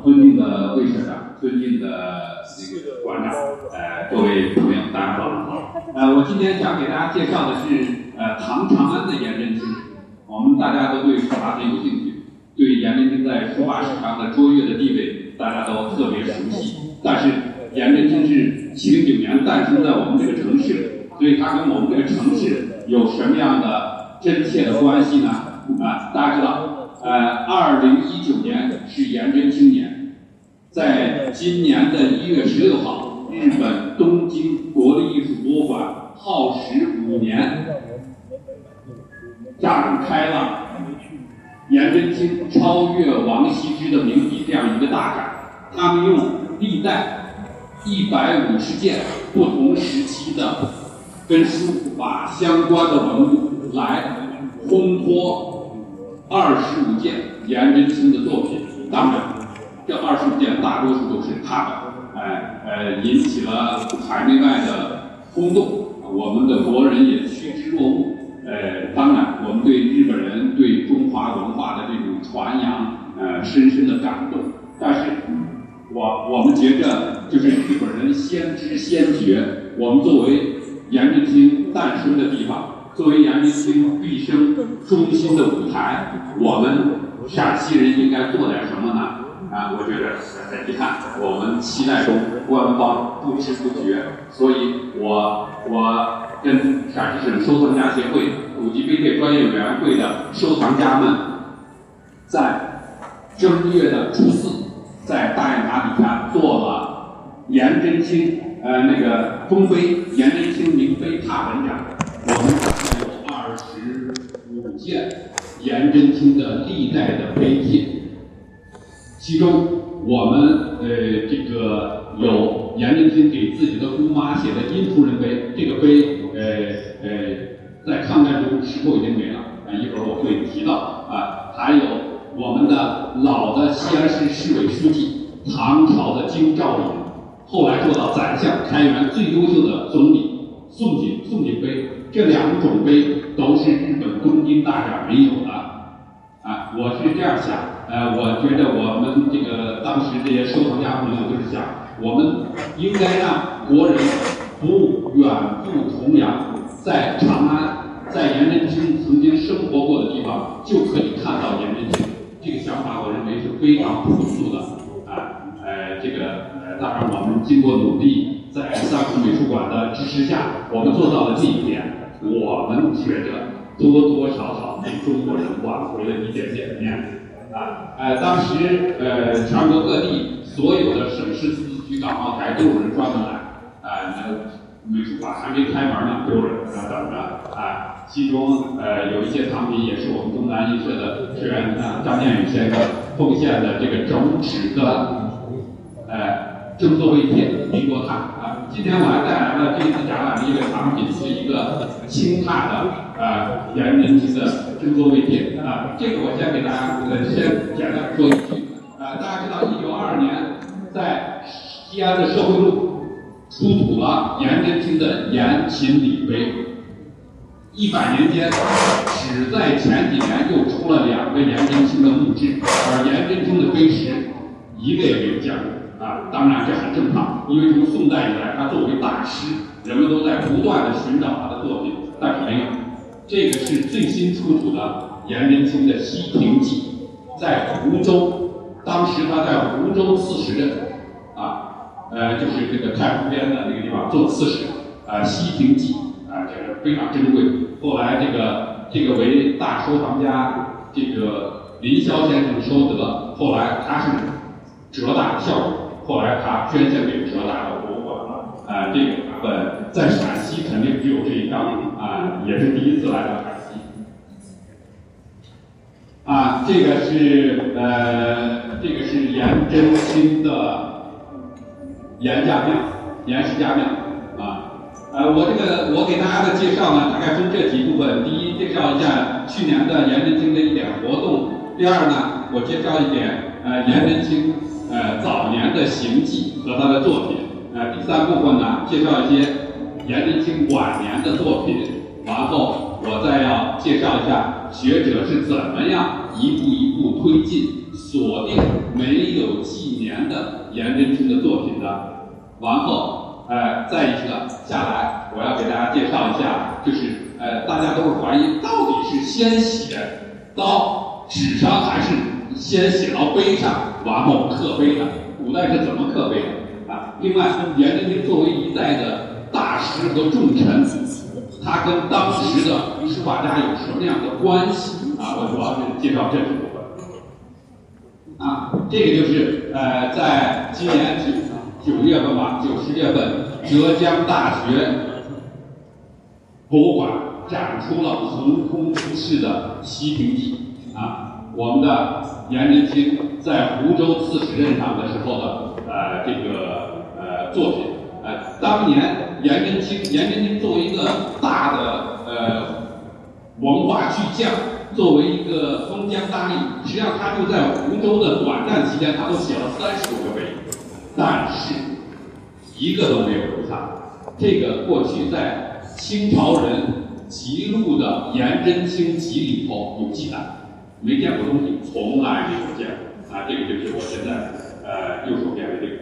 尊敬的魏社长，尊敬的这个馆长，呃，各位朋友，大家好。呃，我今天想给大家介绍的是呃唐长安的颜真卿。我们大家都对书法很有兴趣，对颜真卿在书法史上的卓越的地位，大家都特别熟悉。但是颜真卿是七零九年诞生在我们这个城市，所以他跟我们这个城市有什么样的真切的关系呢？啊，大家知道，呃，二零一九年是颜真卿年，在今年的一月十六号，日本东京国立艺术博物馆耗时五年，展开了颜真卿超越王羲之的名笔这样一个大展。他们用历代一百五十件不同时期的跟书法相关的文物来烘托二十五件颜真卿的作品。当然，这二十五件大多数都是他的，哎呃，引起了海内外的轰动。我们的国人也趋之若鹜。呃，当然，我们对日本人对中华文化的这种传扬，呃，深深的感动。但是，我我们觉着，就是日本人先知先觉。我们作为颜真卿诞生的地方，作为颜真卿毕生中心的舞台，我们陕西人应该做点什么呢？啊，我觉得很遗憾，我们期待中官方不知不觉，所以我我跟陕西省收藏家协会古籍碑帖专业委员会的收藏家们，在正月的初四，在大雁塔底下做了颜真卿呃那个封碑，颜真卿名碑拓本展，我们有二十五件颜真卿的历代的碑帖。其中，我们呃这个有颜真卿给自己的姑妈写的《殷夫人碑》，这个碑呃呃在抗战中时候已经没了，啊一会儿我会提到啊，还有我们的老的西安市市委书记，唐朝的京兆尹，后来做到宰相，开元最优秀的总理宋璟宋璟碑，这两种碑都是日本东京大展没有的，啊，我是这样想。呃，我觉得我们这个当时这些收藏家朋友就是想，我们应该让国人不远赴重洋，在长安，在颜真卿曾经生活过的地方就可以看到颜真卿。这个想法我认为是非常朴素的啊。呃，这个呃，当然我们经过努力，在三库美术馆的支持下，我们做到了这一点。我们觉得多多少少给中国人挽回了一点点面子。啊，呃，当时呃，全国各地所有的省市自治区港澳台都有人专门来，啊，那美术馆还没开门呢，都有人在那等着，啊，其中呃有一些藏品也是我们东南印社的学员啊张建宇先生奉献的这个整纸的，呃，正作位帖，民国汉啊，今天我还带来了这一次展览的一个藏品，是一个清拓的啊颜真卿的。正作位帖啊，这个我先给大家呃先简单说一句啊，大家知道一九二二年在西安的社会路出土了颜真卿的颜秦礼碑，一百年间只在前几年又出了两个颜真卿的墓志，而颜真卿的碑石一个也没有见过啊，当然这很正常，因为从宋代以来他作为大师，人们都在不断的寻找他的作品，但是没有。这个是最新出土的颜真卿的《西亭记》，在湖州，当时他在湖州刺史任，啊，呃，就是这个太湖边的那个地方做刺史，啊，《西亭记》啊，这个非常珍贵。后来这个这个为大收藏家这个林霄先生收得，后来他是浙大校友，后来他捐献给浙大的博物馆了，啊，这个本在陕西肯定只有这一张。啊，也是第一次来到陕西。啊，这个是呃，这个是颜真卿的颜家庙，颜氏家庙。啊，呃，我这个我给大家的介绍呢，大概分这几部分。第一，介绍一下去年的颜真卿的一点活动；第二呢，我介绍一点呃颜真卿呃早年的行迹和他的作品；呃，第三部分呢，介绍一些。颜真卿晚年的作品，然后我再要介绍一下学者是怎么样一步一步推进锁定没有纪年的颜真卿的作品的。然后，呃，再一个下来，我要给大家介绍一下，就是呃，大家都是怀疑到底是先写到纸上还是先写到碑上，然后刻碑的。古代是怎么刻碑的啊？另外，颜真卿作为一代的大师和重臣，他跟当时的书法家有什么样的关系啊？我主要是介绍这部分。啊，这个就是呃，在今年九九月份吧，九十月份，浙江大学博物馆展出了横空出世的西平记啊，我们的颜真卿在湖州刺史任上的时候的呃这个呃作品。呃，当年颜真卿，颜真卿作为一个大的呃文化巨匠，作为一个封疆大吏，实际上他就在湖州的短暂期间，他都写了三十多个碑，但是一个都没有留下。这个过去在清朝人记录的颜真卿集里头有记载，没见过东西，从来没有见过。啊，这个就是我现在呃右手边的这个。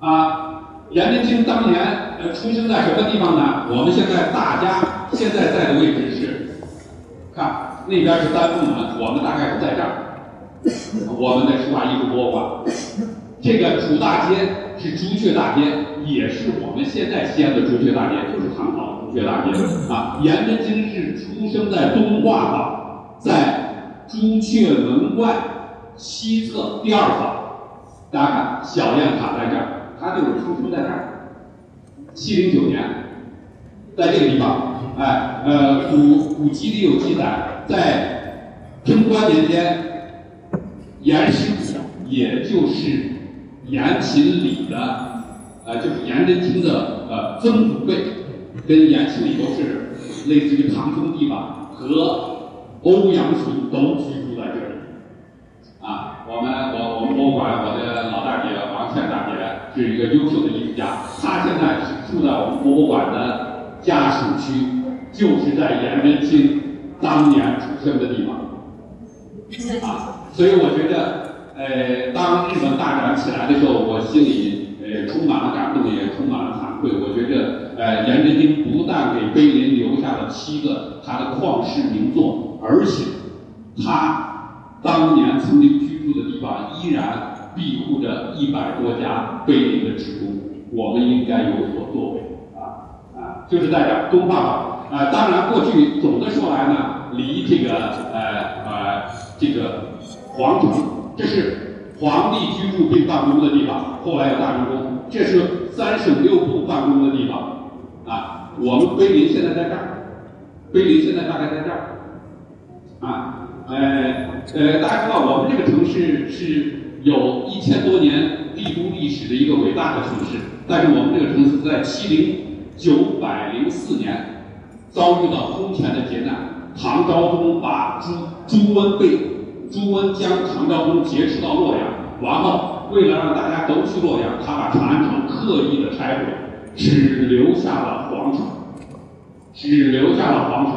啊，颜真卿当年呃出生在什么地方呢？我们现在大家现在在的位置是，看那边是丹凤门，我们大概是在这儿，我们的书法艺术博物馆。这个主大街是朱雀大街，也是我们现在西安的朱雀大街，就是唐朝朱雀大街。啊，颜真卿是出生在东画坊，在朱雀门外西侧第二坊。大家看小雁塔在这儿。他就是出生在这儿，七零九年，在这个地方，哎，呃，古古籍里有记载，在贞观年间，颜师祖，也就是颜勤礼的，呃，就是颜真卿的呃曾祖辈，跟颜勤礼都是类似于唐兄弟吧，和欧阳询都居住在这里，啊，我们我我们博物馆我的老大姐王倩大姐。是一个优秀的艺术家，她现在是住在我们博物馆的家属区，就是在颜真卿当年出生的地方。啊，所以我觉得，呃，当日本大展起来的时候，我心里呃充满了感动，也充满了惭愧。我觉得，呃，颜真卿不但给碑林留下了七个他的旷世名作，而且他当年曾经居住的地方依然。庇护着一百多家碑林的职工，我们应该有所作为啊啊！就是在这东画坊啊，当然过去总的说来呢，离这个呃呃这个皇城，这是皇帝居住并办公的地方，后来有大明宫，这是三省六部办公的地方。我们碑林现在在这儿，碑林现在大概在这儿啊，呃呃，大家知道我们这个城市是。有一千多年帝都历史的一个伟大的城市，但是我们这个城市在七零九百零四年遭遇到空前的劫难。唐昭宗把朱朱温被朱温将唐昭宗劫持到洛阳，然后为了让大家都去洛阳，他把长安城刻意的拆毁，只留下了皇城，只留下了皇城，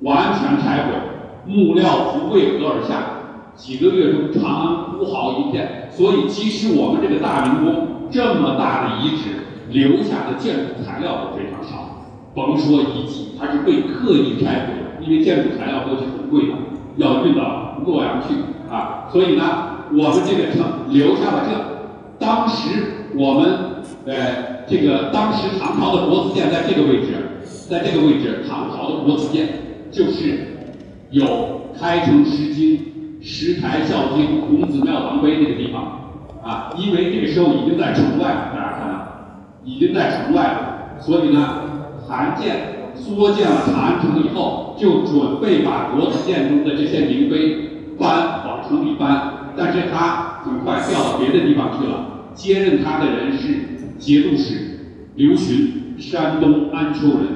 完全拆毁，木料不为河而下。几个月中，长安哭嚎一片。所以，即使我们这个大明宫这么大的遗址，留下的建筑材料都非常少。甭说遗迹，它是被刻意拆毁的，因为建筑材料都是很贵的，要运到洛阳去啊。所以呢，我们这个城留下了这。当时我们呃，这个当时唐朝的国子监在这个位置，在这个位置，唐朝的国子监就是有开成诗经。石台孝经、孔子庙堂碑那个地方，啊，因为这个时候已经在城外了，大家看到，已经在城外了，所以呢，韩建缩建了长安城以后，就准备把国子监中的这些名碑搬往城里搬，但是他很快调到别的地方去了。接任他的人是节度使刘询，山东安丘人，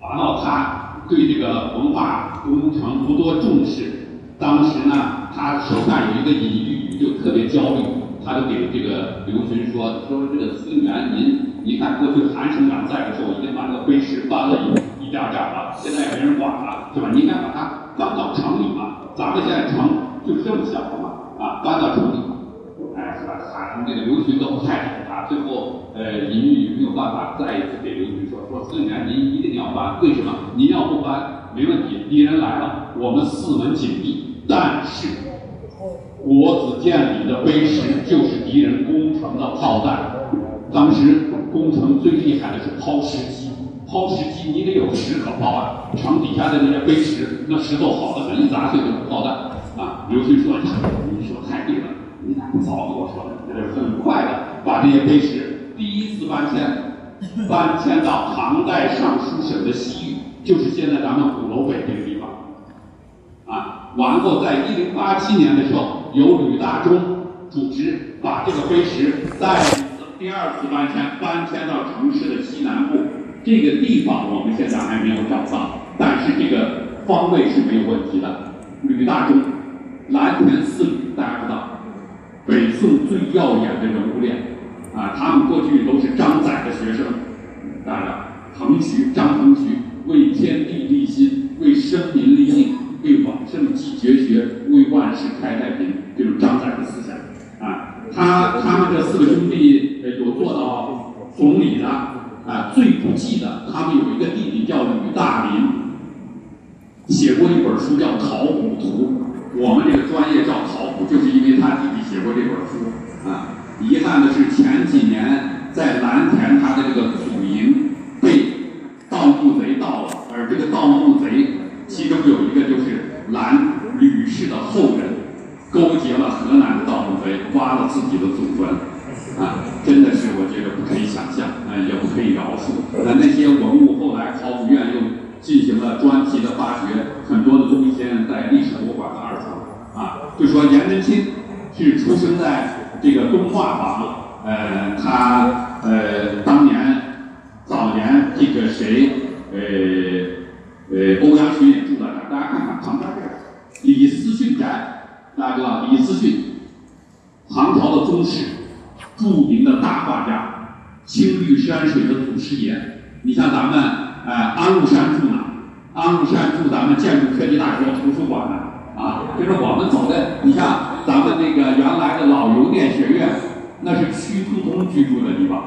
然后他对这个文化工程不多重视。当时呢，他手下有一个隐喻，就特别焦虑，他就给这个刘询说：“说这个司令员，您您看，过去韩省长在的时候，已经把这个碑石搬了一一点点了，现在也没人管了，是吧？您该把它搬到城里嘛。”咱们现在城就是这么小了嘛，啊，搬到城里，哎，是吧？喊这个刘询都不太最后呃，李煜没有办法，再一次给刘询说说，孙权您一定要搬，为什么？您要不搬，没问题，敌人来了，我们四门紧闭，但是国子监里的碑石就是敌人攻城的炮弹。当时攻城最厉害的是抛石机，抛石机你得有石可抛啊，城底下的那些碑石，那石头好的很，一砸碎就是炮弹啊。刘询说：“你说太对了，你咋不早跟我说呢？”很快的把这些碑石第一次搬迁，搬迁到唐代尚书省的西域，就是现在咱们鼓楼北这个地方啊。完后，在一零八七年的时候，由吕大中主持把这个碑石在。第二次搬迁，搬迁到城市的西南部，这个地方我们现在还没有找到，但是这个方位是没有问题的。吕大中，蓝田四吕，大家知道，北宋最耀眼的人物链，啊，他们过去都是张载的学生，大家滕徐，张滕徐为天地立心，为生民立命，为往圣继绝学，为万世开太平，这种张载的思想，啊，他他们这四个兄弟。有做到总理的啊，最不济的，他们有一个弟弟叫吕大林，写过一本书叫《考古图》，我们这个专业叫考古，就是因为他弟弟写过这本书啊。遗憾的是前几年在蓝田他的这个祖营被盗墓贼盗了，而这个盗墓贼其中有一个就是蓝吕氏的后人，勾结了河南的盗墓贼，挖了自己的祖坟。啊，真的是我觉得不可以想象，啊，也不可以饶恕。那那些文物后来考古院又进行了专题的发掘，很多的东西现在在历史博物馆的二层。啊，就说颜真卿是出生在这个东画坊，呃，他呃当年早年这个谁，呃呃欧阳询也住在这儿，大家看看旁边这儿，李思训宅，大家知道李思训，唐朝的宗室。著名的大画家，青绿山水的祖师爷。你像咱们，呃，安禄山住哪？安禄山住咱们建筑科技大学图书馆呢。啊，就是我们走的。你像咱们那个原来的老邮电学院，那是屈突通居住的地方。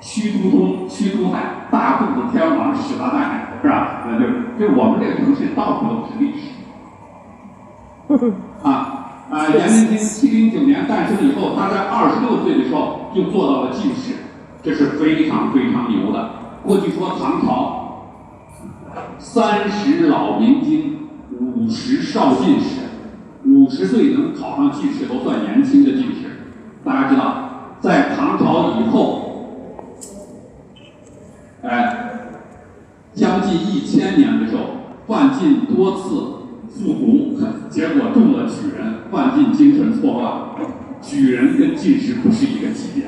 屈突通，屈突海，大肚子天王始达大海，是吧？那就就我们这个城市到处都是历史。啊。啊，颜真卿七零九年诞生以后，他在二十六岁的时候就做到了进士，这是非常非常牛的。过去说唐朝三十老明经，五十少进士，五十岁能考上进士都算年轻的进士。大家知道，在唐朝以后，哎，将近一千年的时候，范进多次。复读，结果中了举人，范进精神错乱。举人跟进士不是一个级别，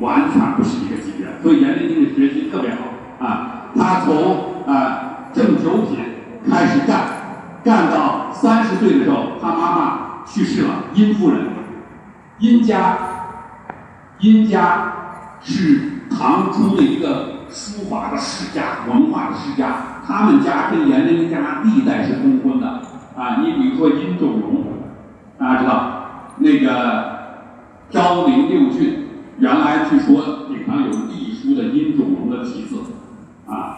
完全不是一个级别。所以颜真卿的学习特别好啊。他从啊正九品开始干，干到三十岁的时候，他妈妈去世了，殷夫人。殷家，殷家是唐初的一个书法的世家，文化的世家。他们家跟颜真卿家历代是通婚的。啊，你比如说殷仲荣，大家知道那个昭陵六郡，原来据说顶上有隶书的殷仲荣的题字，啊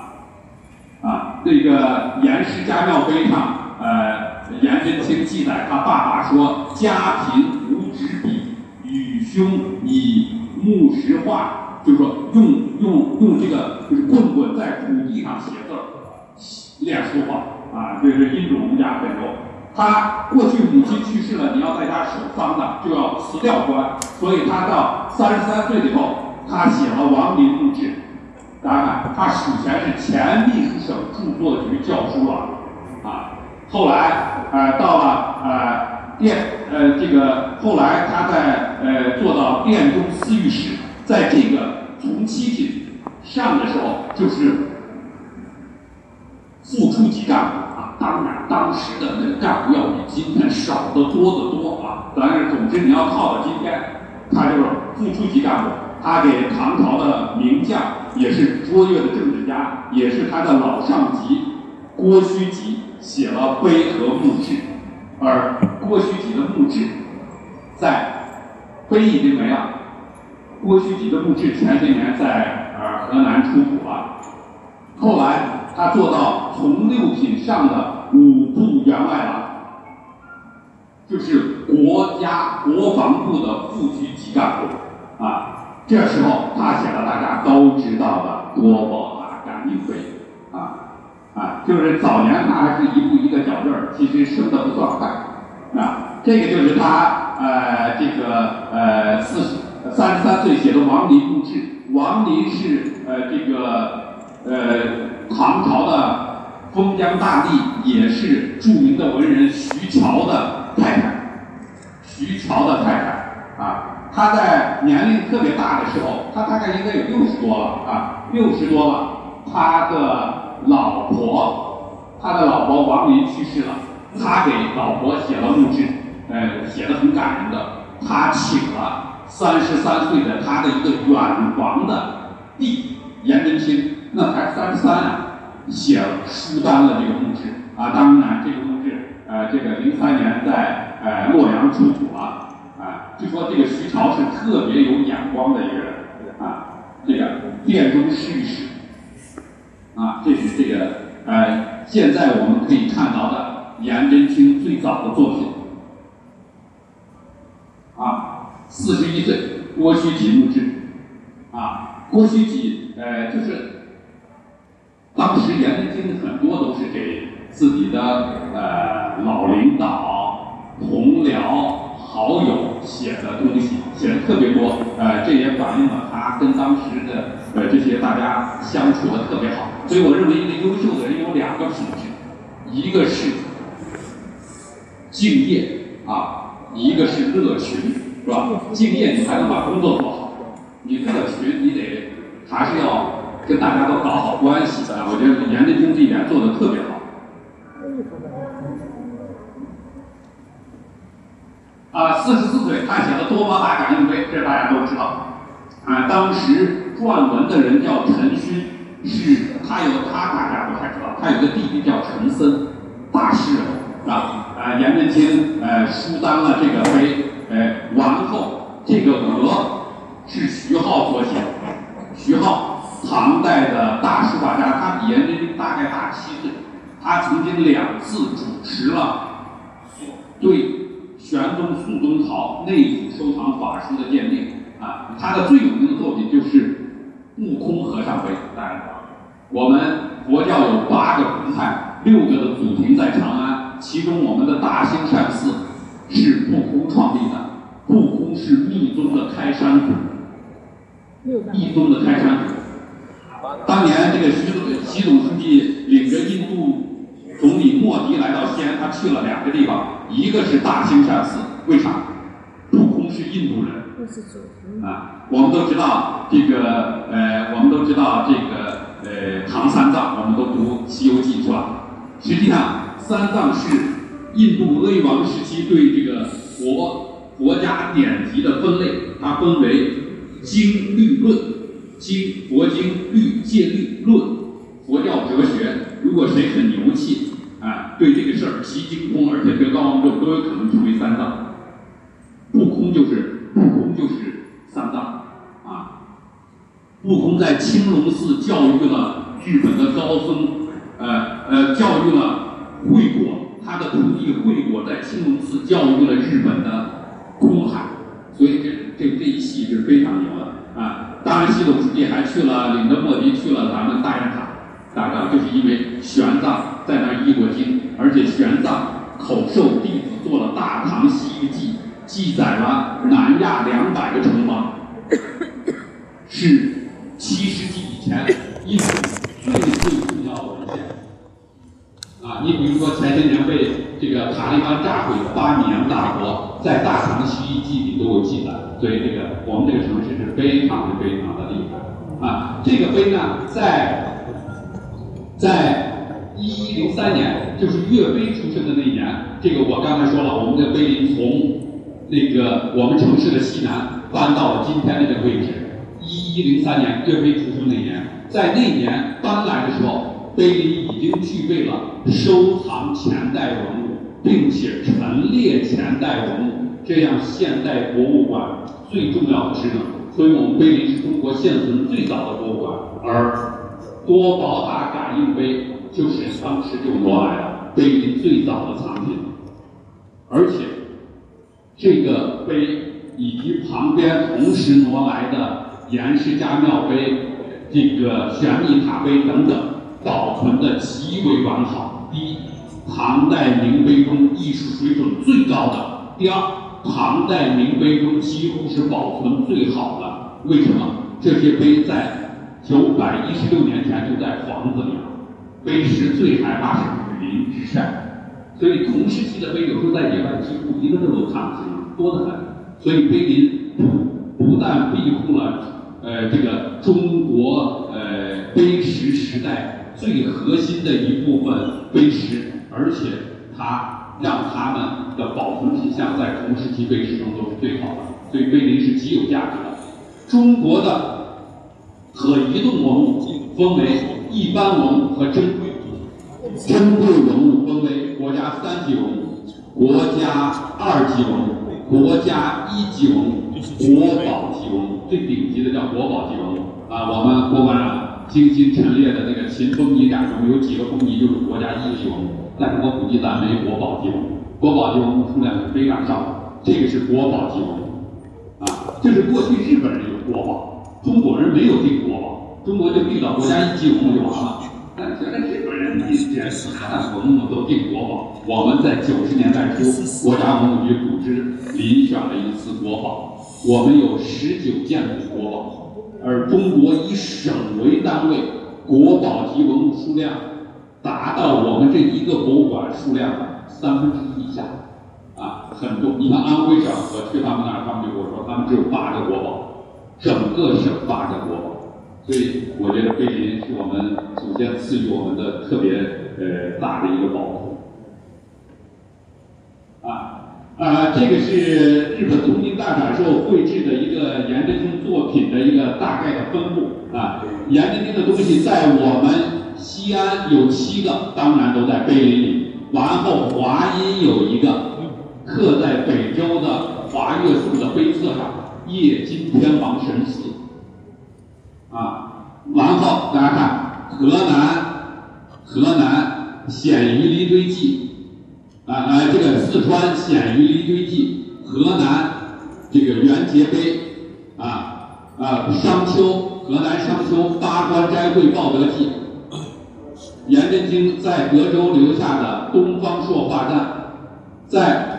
啊，那个《颜氏家庙碑》上，呃，颜真卿记载他爸爸说：“家贫无纸笔，与兄以木石画，就是说用用用这个就是棍棍在土地上写字练书法。”啊，这是殷仲荣家很牛。他过去母亲去世了，你要在家守丧的，就要辞掉官。所以他到三十三岁以后，他写了《亡灵墓志》。大家看，他史前是前秘书省著作局教书了。后来呃到了呃殿呃这个后来他在呃做到殿中司御史，在这个从七品上的时候，就是副处级干部啊。当然，当时的那个干部要比今天少得多得多啊！但是，总之你要靠到今天，他就是副处级干部，他给唐朝的名将，也是卓越的政治家，也是他的老上级郭虚吉写了碑和墓志，而郭虚己的墓志在碑已经没了。郭虚己的墓志前些年在呃河南出土了，后来他做到从六品上的五部员外郎，就是国家国防部的副局级干部啊。这时候他写了大家都知道的多宝塔感应碑啊啊，就是早年他还是一步一个脚印儿，其实升的不算快啊。这个就是他呃这个呃四十三十三岁写的王林墓志。王林是呃这个呃唐朝的封疆大吏，也是著名的文人徐桥的太太，徐桥的太太啊。他在年龄特别大的时候，他大概应该有六十多了啊，六十多了。他的老婆，他的老婆王林去世了，他给老婆写了墓志，呃，写的很感人的。他请了三十三岁的他的一个远房的弟颜真卿，那才三十三啊，写了书单了这个墓志啊。当然，这个墓志，呃，这个零三年在呃洛阳出土了。啊。据说这个徐朝是特别有眼光的一个人啊，这个殿中试一试啊，这是这个呃，现在我们可以看到的颜真卿最早的作品啊，四十一岁郭虚己墓志啊，郭虚己呃就是当时颜真卿很多都是给自己的呃老领导同僚。好友写的东西写的特别多，呃，这也反映了他跟当时的呃这些大家相处的特别好。所以我认为一个优秀的人有两个品质，一个是敬业啊，一个是乐群，是吧？敬业你才能把工作做好，你乐群你得还是要跟大家都搞好关系的。我觉得严真卿这一点做的特别好。啊，四十四岁，他写了多宝塔感应碑，这大家都知道。啊，当时撰文的人叫陈勋，是他有他大家都太知道，他有个弟弟叫陈森，大诗人，是吧？啊，颜真卿呃书单了这个碑，呃，完后这个额是徐浩所写，徐浩唐代的大书法家，他比颜真卿大概大七岁，他曾经两次主持了对。玄宗、肃宗朝内府收藏法书的鉴定啊，他的最有名的作品就是悟空和尚碑。大家知道，我们佛教有八个宗派，六个的祖庭在长安，其中我们的大兴善寺是悟空创立的。悟空是密宗的开山祖，密宗的开山祖。当年这个习总习总书记领着印度。总理莫迪来到西安，他去了两个地方，一个是大兴善寺，为啥？悟空是印度人，啊，我们都知道这个，呃，我们都知道这个，呃，唐三藏，我们都读《西游记》是吧？实际上，三藏是印度阿育王时期对这个佛国家典籍的分类，它分为经、律、论，经佛经，律戒律，论佛教哲学。如果谁很牛气。啊，对这个事儿极精通，而且德高望重，都有可能成为三藏。悟空就是悟空就是三藏啊！悟空在青龙寺教育了日本的高僧，呃呃，教育了惠果，他的徒弟惠果在青龙寺教育了日本的空海，所以这这这一系是非常牛的啊！当然，习总书记还去了，领着莫迪去了咱们大雁塔。大概就是因为玄奘在那儿译过经，而且玄奘口授弟子做了《大唐西域记》，记载了南亚两百个城邦，是七世纪以前印度最最重要的文献。啊，你比如说前些年被这个塔利班炸毁的巴米扬大国，在《大唐西域记》里都有记载，所以这个我们这个城市是非常的非常的厉害。啊，这个碑呢，在。在一一零三年，就是岳飞出生的那一年，这个我刚才说了，我们的碑林从那个我们城市的西南搬到了今天这个位置。一一零三年，岳飞出生那年，在那年搬来的时候，碑林已经具备了收藏前代文物、并且陈列前代文物，这样现代博物馆最重要的职能。所以我们碑林是中国现存最早的博物馆，而多宝塔感应碑就是当时就挪来的碑林最早的藏品，而且这个碑以及旁边同时挪来的严石家庙碑、这个玄秘塔碑等等，保存的极为完好。第一。唐代名碑中艺术水准最高的，第二，唐代名碑中几乎是保存最好的。为什么？这些碑在九百一十六年前就在房子里了，碑石最害怕是雨淋日晒，所以同时期的碑有时候在野外几乎一个字都看不清，多得很。所以碑林不不但庇护了呃这个中国呃碑石时代最核心的一部分碑石。而且它让他们的保存品相在同时期碑石中都是最好的，所以碑林是极有价值的。中国的可移动文物分为一般文物和珍贵文物珍贵文物分为国家三级文物、国家二级文物、国家一级文物、国宝级文物。最顶级的叫国宝级文物啊，我们博物馆上精心陈列的那个秦风仪展中有几个风仪就是国家一级文物。但是我估计咱没国宝级文物，国宝级文物数量是非常少的。这个是国宝级文物，啊，这是过去日本人有国宝，中国人没有定国宝，中国就定到国家一级文物就完了。但是现在日本人定这些大的文物都定国宝。我们在九十年代初，国家文物局组织遴选了一次国宝，我们有十九件国宝，而中国以省为单位，国宝级文物数量。达到我们这一个博物馆数量的三分之一以下，啊，很多。你看安徽省，我去他们那儿，他们就跟我说，他们只有八个国宝，整个省八个国宝。所以我觉得碑林是我们祖先赐予我们的特别呃大的一个宝库。啊啊，这个是日本东京大展寿绘制的一个颜真卿作品的一个大概的分布啊。颜真卿的东西在我们。西安有七个，当然都在碑林里。完后，华阴有一个，刻在北周的华岳寺的碑册上，叶金天王神祠。啊，然后大家看，河南，河南鲜于离堆记，啊啊，这个四川鲜于离堆记，河南这个元杰碑，啊啊，商丘，河南商丘八关斋会报德记。颜真卿在德州留下的东方朔画赞，在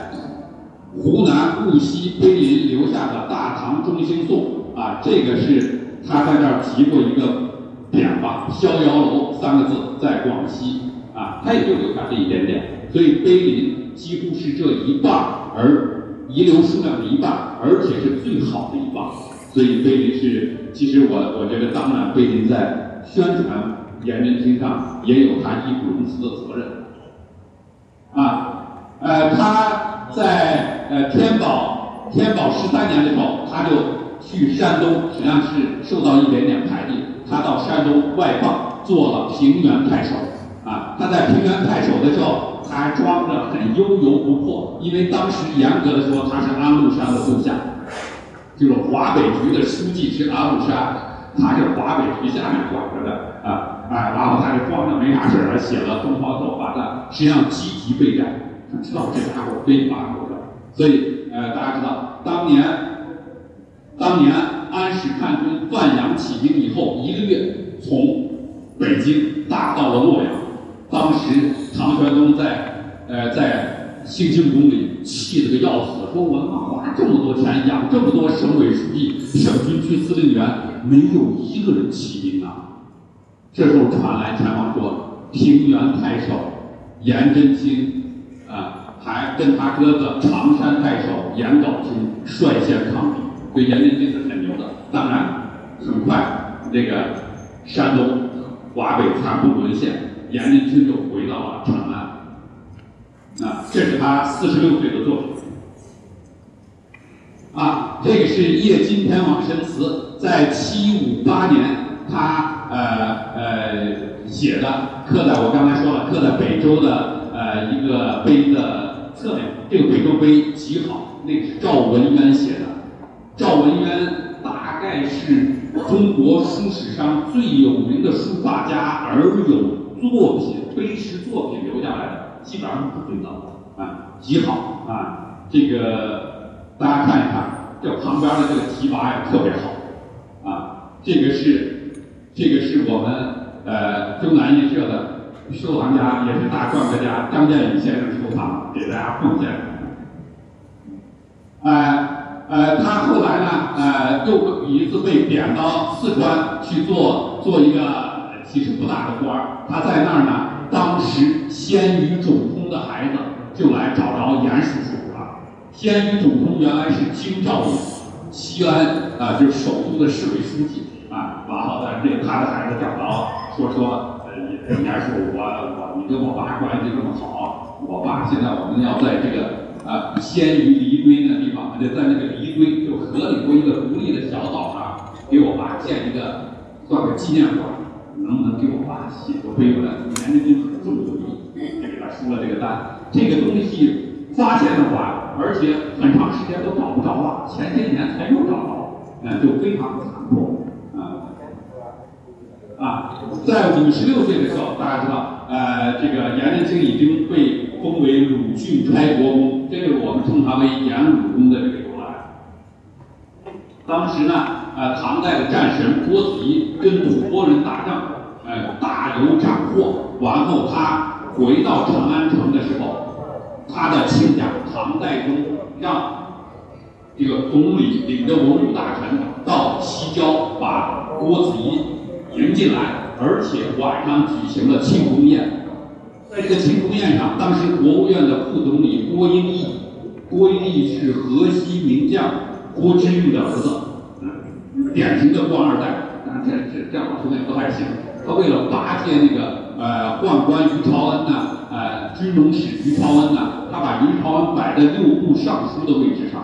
湖南务溪碑林留下的大唐中兴颂啊，这个是他在这儿提过一个匾吧，逍遥楼三个字，在广西啊，他也就留下这一点点，所以碑林几乎是这一半，而遗留数量的一半，而且是最好的一半，所以碑林是，其实我我觉得当然碑林在宣传。颜真卿上也有他义不容辞的责任，啊，呃，他在呃天宝天宝十三年的时候，他就去山东，实际上是受到一点点排挤，他到山东外放做了平原太守，啊，他在平原太守的时候，他还装着很悠游不迫，因为当时严格的说他是安禄山的部下，就是华北局的书记是安禄山，他是华北局下面管着的，啊。哎，然后他就装着没啥事儿，写了《东方朔画赞》，实际上积极备战，他知道这家伙非法口的。所以，呃，大家知道，当年，当年安史看军范阳起兵以后，一个月从北京打到了洛阳。当时唐玄宗在，呃，在兴庆宫里气得个要死，说我他妈花这么多钱养这么多省委书记、省军区司令员，没有一个人起兵啊。这时候传来前往说，平原太守颜真卿啊，还跟他哥哥常山太守颜杲卿率先抗敌，所以颜真卿是很牛的。当然，很快这个山东华北残部沦陷，颜真卿就回到了长安。啊，这是他四十六岁的作品。啊，这个是叶金天王神祠，在七五八年。他呃呃写的刻在我刚才说了，刻在北周的呃一个碑的侧面，这个《北周碑》极好，那个是赵文渊写的。赵文渊大概是中国书史上最有名的书法家，而有作品碑石作品留下来的，基本上是最早的啊，极好啊。这个大家看一看，这旁边的这个题跋呀特别好啊。这个是这个是我们呃中南印社的。收藏家也是大篆刻家张建宇先生收藏，给大家奉献。呃呃，他后来呢，呃，又一次被贬到四川去做做一个其实不大的官儿。他在那儿呢，当时鲜于总通的孩子就来找着严叔叔了。鲜于总通原来是京兆尹西安啊，就是首都的市委书记啊。完后呢，这他的孩子找着说说。人家说我我你跟我爸关系这么好，我爸现在我们要在这个啊鲜于离堆那地方，就在那个离堆就河里头一个独立的小岛上，给我爸建一个算个纪念馆，能不能给我爸写个碑文？严振军很重义，就给他出了这个单。这个东西发现的晚，而且很长时间都找不着了，前些年才又找着，嗯，就非常残破。啊，在五十六岁的时候，大家知道，呃，这个颜真卿已经被封为鲁郡开国公，这就是我们称他为颜鲁公的这个由来。当时呢，呃，唐代的战神郭子仪跟吐蕃人打仗，呃，大有斩获。完后他回到长安城的时候，他的亲家唐代宗让这个总理领着文武大臣到西郊把郭子仪。迎进来，而且晚上举行了庆功宴。在这个庆功宴上，当时国务院的副总理郭英义，郭英义是河西名将郭知玉的儿子，嗯，典型的官二代。但这这这样说也不太行。他为了巴结那个呃宦官于朝恩呢，呃军容使于朝恩呢，他把于朝恩摆在六部尚书的位置上，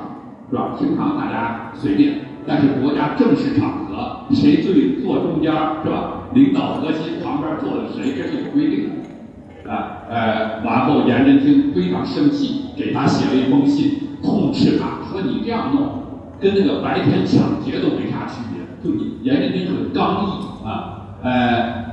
是吧？平常大家随便。但是国家正式场合，谁最坐中间是吧？领导核心旁边坐的谁，这是有规定的。啊，呃，完后颜真卿非常生气，给他写了一封信，痛斥他说：“你这样弄，跟那个白天抢劫都没啥区别。”就你颜真卿很刚毅啊，呃，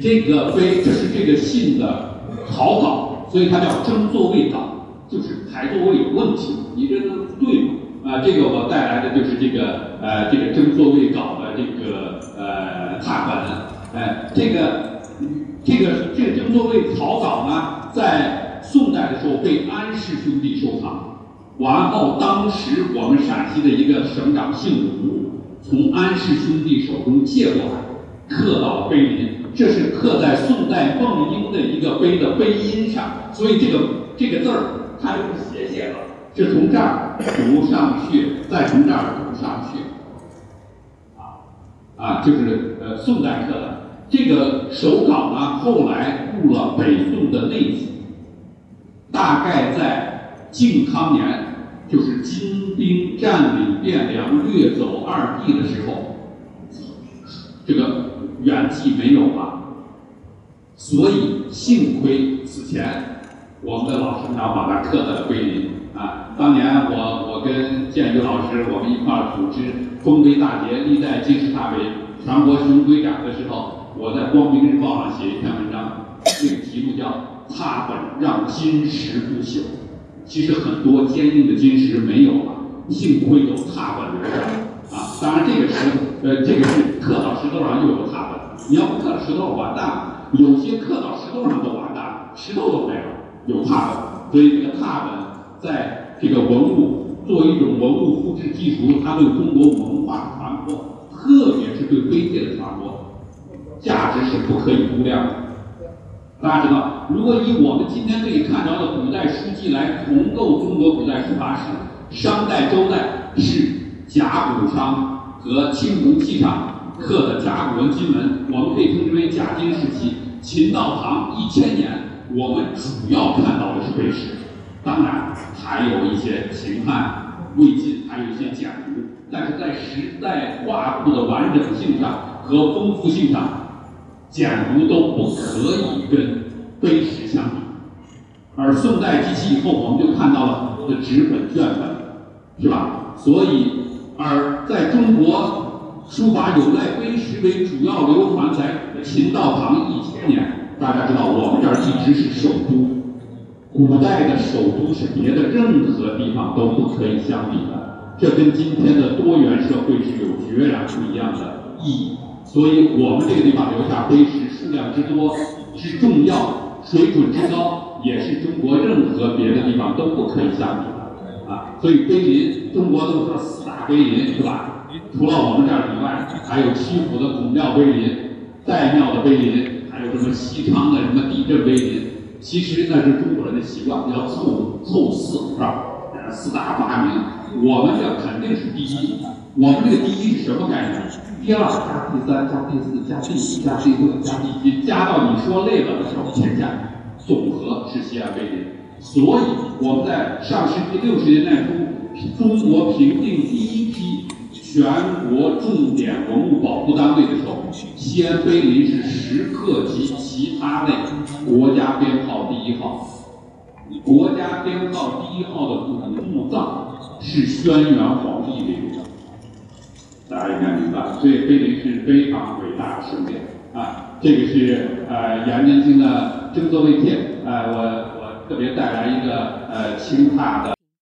这个碑这是这个信的草稿，所以它叫争座位稿，就是排座位有问题，你这都对啊，这个我带来的就是这个呃，这个争座位稿的这个呃拓本，哎，这个这个这个争座位草稿呢，在宋代的时候被安氏兄弟收藏，完后当时我们陕西的一个省长姓吴，从安氏兄弟手中借过来，刻到碑林，这是刻在宋代孟英的一个碑的碑音上，所以这个这个字儿它是斜写了。是从这儿读上去，再从这儿读上去，啊啊，就是呃宋代刻的这个手稿呢，后来入了北宋的内府，大概在靖康年，就是金兵占领汴梁、掠走二帝的时候，这个原迹没有了，所以幸亏此前我们的老师长把它刻在了碑林。啊，当年我我跟建宇老师我们一块儿组织丰碑大捷历代金石大碑全国巡回展的时候，我在光明日报上写一篇文章，这个题目叫“踏本让金石不朽”。其实很多坚硬的金石没有了，幸亏有踏本留下。啊，当然这个石呃这个是刻到石头上又有踏本，你要不刻石头完蛋了。有些刻到石头上都完蛋了，石头都没了，有踏本，所以这个踏本。在这个文物作为一种文物复制技术，它对中国文化的传播，特别是对碑界的传播，价值是不可以估量的。大家知道，如果以我们今天可以看到的古代书籍来重构中国古代书法史，商代、周代是甲骨上和青铜器上刻的甲骨文金文，我们可以称之为甲金时期。秦到唐一千年，我们主要看到的是碑石。当然，还有一些秦汉、魏晋，还有一些简牍，但是在时代画布的完整性上和丰富性上，简牍都不可以跟碑石相比。而宋代及其以后，我们就看到了很多的纸本卷本，是吧？所以，而在中国书法有赖碑石为主要流传在秦道唐一千年，大家知道我们这儿一直是首都。古代的首都是别的任何地方都不可以相比的，这跟今天的多元社会是有决然不一样的意义。所以，我们这个地方留下碑石数量之多、之重要、水准之高，也是中国任何别的地方都不可以相比的啊。所以，碑林，中国都说四大碑林是吧？除了我们这儿以外，还有曲阜的孔庙碑林、岱庙的碑林，还有什么西昌的什么地震碑林。其实那是中国人的习惯，要凑凑四是吧？四大发明，我们这肯定是第一。我们这个第一是什么概念？第二加第三加第四加第五加第六加第七，加到你说累了的时候，天下总和是西安碑林。所以我们在上世纪六十年代初，中国评定第一批全国重点文物保护单位的时候，西安碑林是石刻及其他类国家编号第一号。国家编号第一号的古墓葬是轩辕皇帝陵的，大家应该明白，所以碑林是非常伟大的圣殿啊。这个是呃颜真卿的征作位帖，呃我我特别带来一个呃清大的。